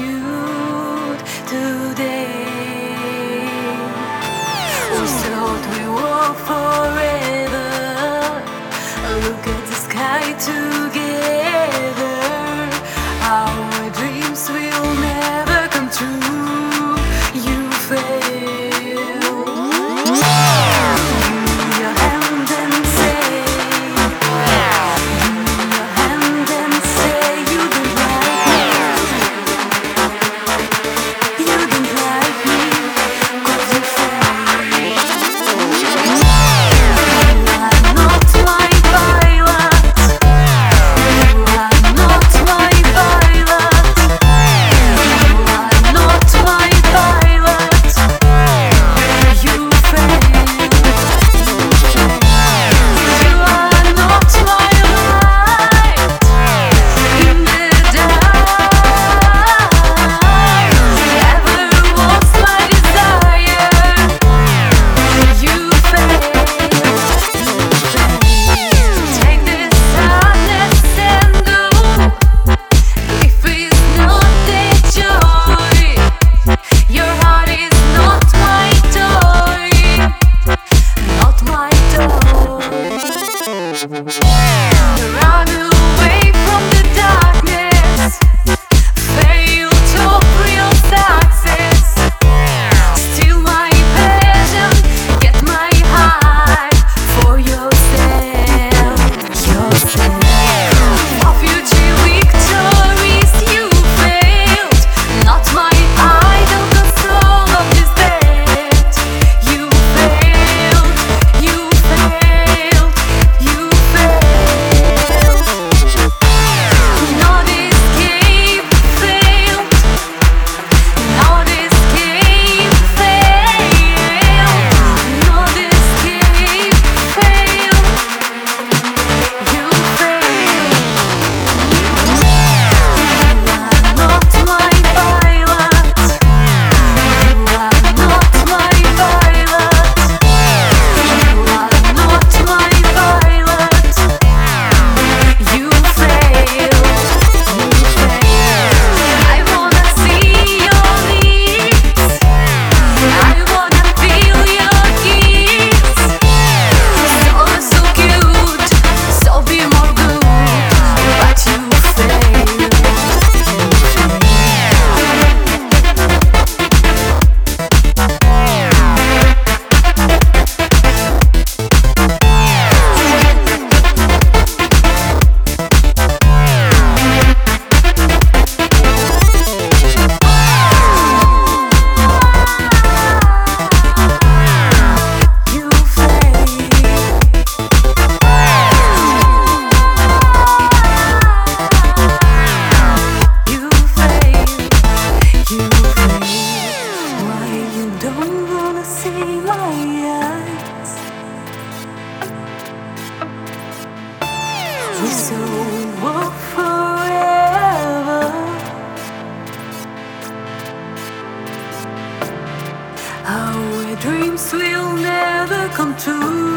build today. We thought we were forever. Look at the sky too. Our dreams will never come true.